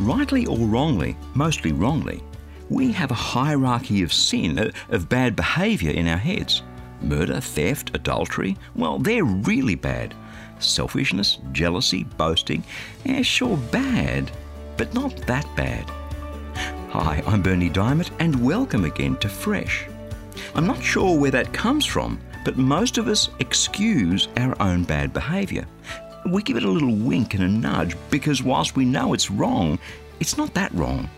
Rightly or wrongly, mostly wrongly, we have a hierarchy of sin, uh, of bad behaviour in our heads. Murder, theft, adultery, well, they're really bad. Selfishness, jealousy, boasting, yeah, sure bad, but not that bad. Hi, I'm Bernie Dimech, and welcome again to Fresh. I'm not sure where that comes from, but most of us excuse our own bad behaviour. We give it a little wink and a nudge because whilst we know it's wrong, it's not that wrong.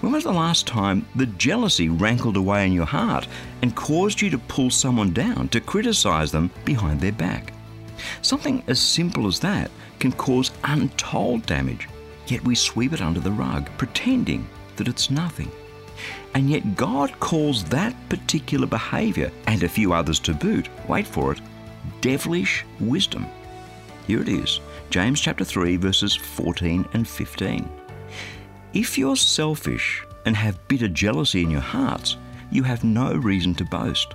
When was the last time the jealousy rankled away in your heart and caused you to pull someone down, to criticise them behind their back? Something as simple as that can cause untold damage, yet we sweep it under the rug, pretending that it's nothing. And yet God calls that particular behaviour, and a few others to boot, wait for it, devilish wisdom. Here it is James chapter 3, verses 14 and 15. If you're selfish and have bitter jealousy in your hearts, you have no reason to boast.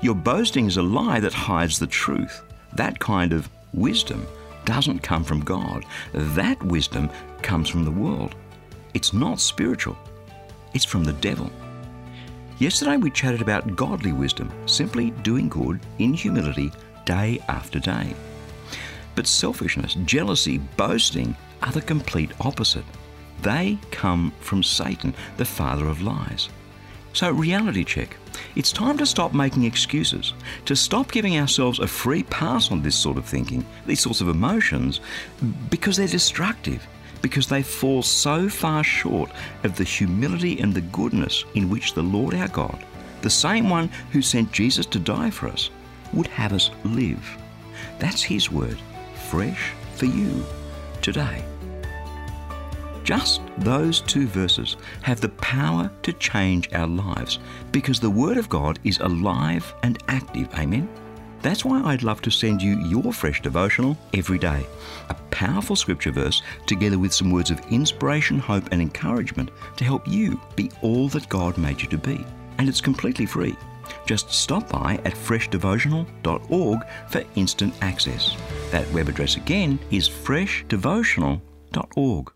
Your boasting is a lie that hides the truth. That kind of wisdom doesn't come from God. That wisdom comes from the world. It's not spiritual, it's from the devil. Yesterday we chatted about godly wisdom, simply doing good in humility day after day. But selfishness, jealousy, boasting are the complete opposite. They come from Satan, the father of lies. So, reality check. It's time to stop making excuses, to stop giving ourselves a free pass on this sort of thinking, these sorts of emotions, because they're destructive, because they fall so far short of the humility and the goodness in which the Lord our God, the same one who sent Jesus to die for us, would have us live. That's His word, fresh for you today. Just those two verses have the power to change our lives because the Word of God is alive and active. Amen? That's why I'd love to send you your fresh devotional every day. A powerful scripture verse together with some words of inspiration, hope, and encouragement to help you be all that God made you to be. And it's completely free. Just stop by at freshdevotional.org for instant access. That web address again is freshdevotional.org.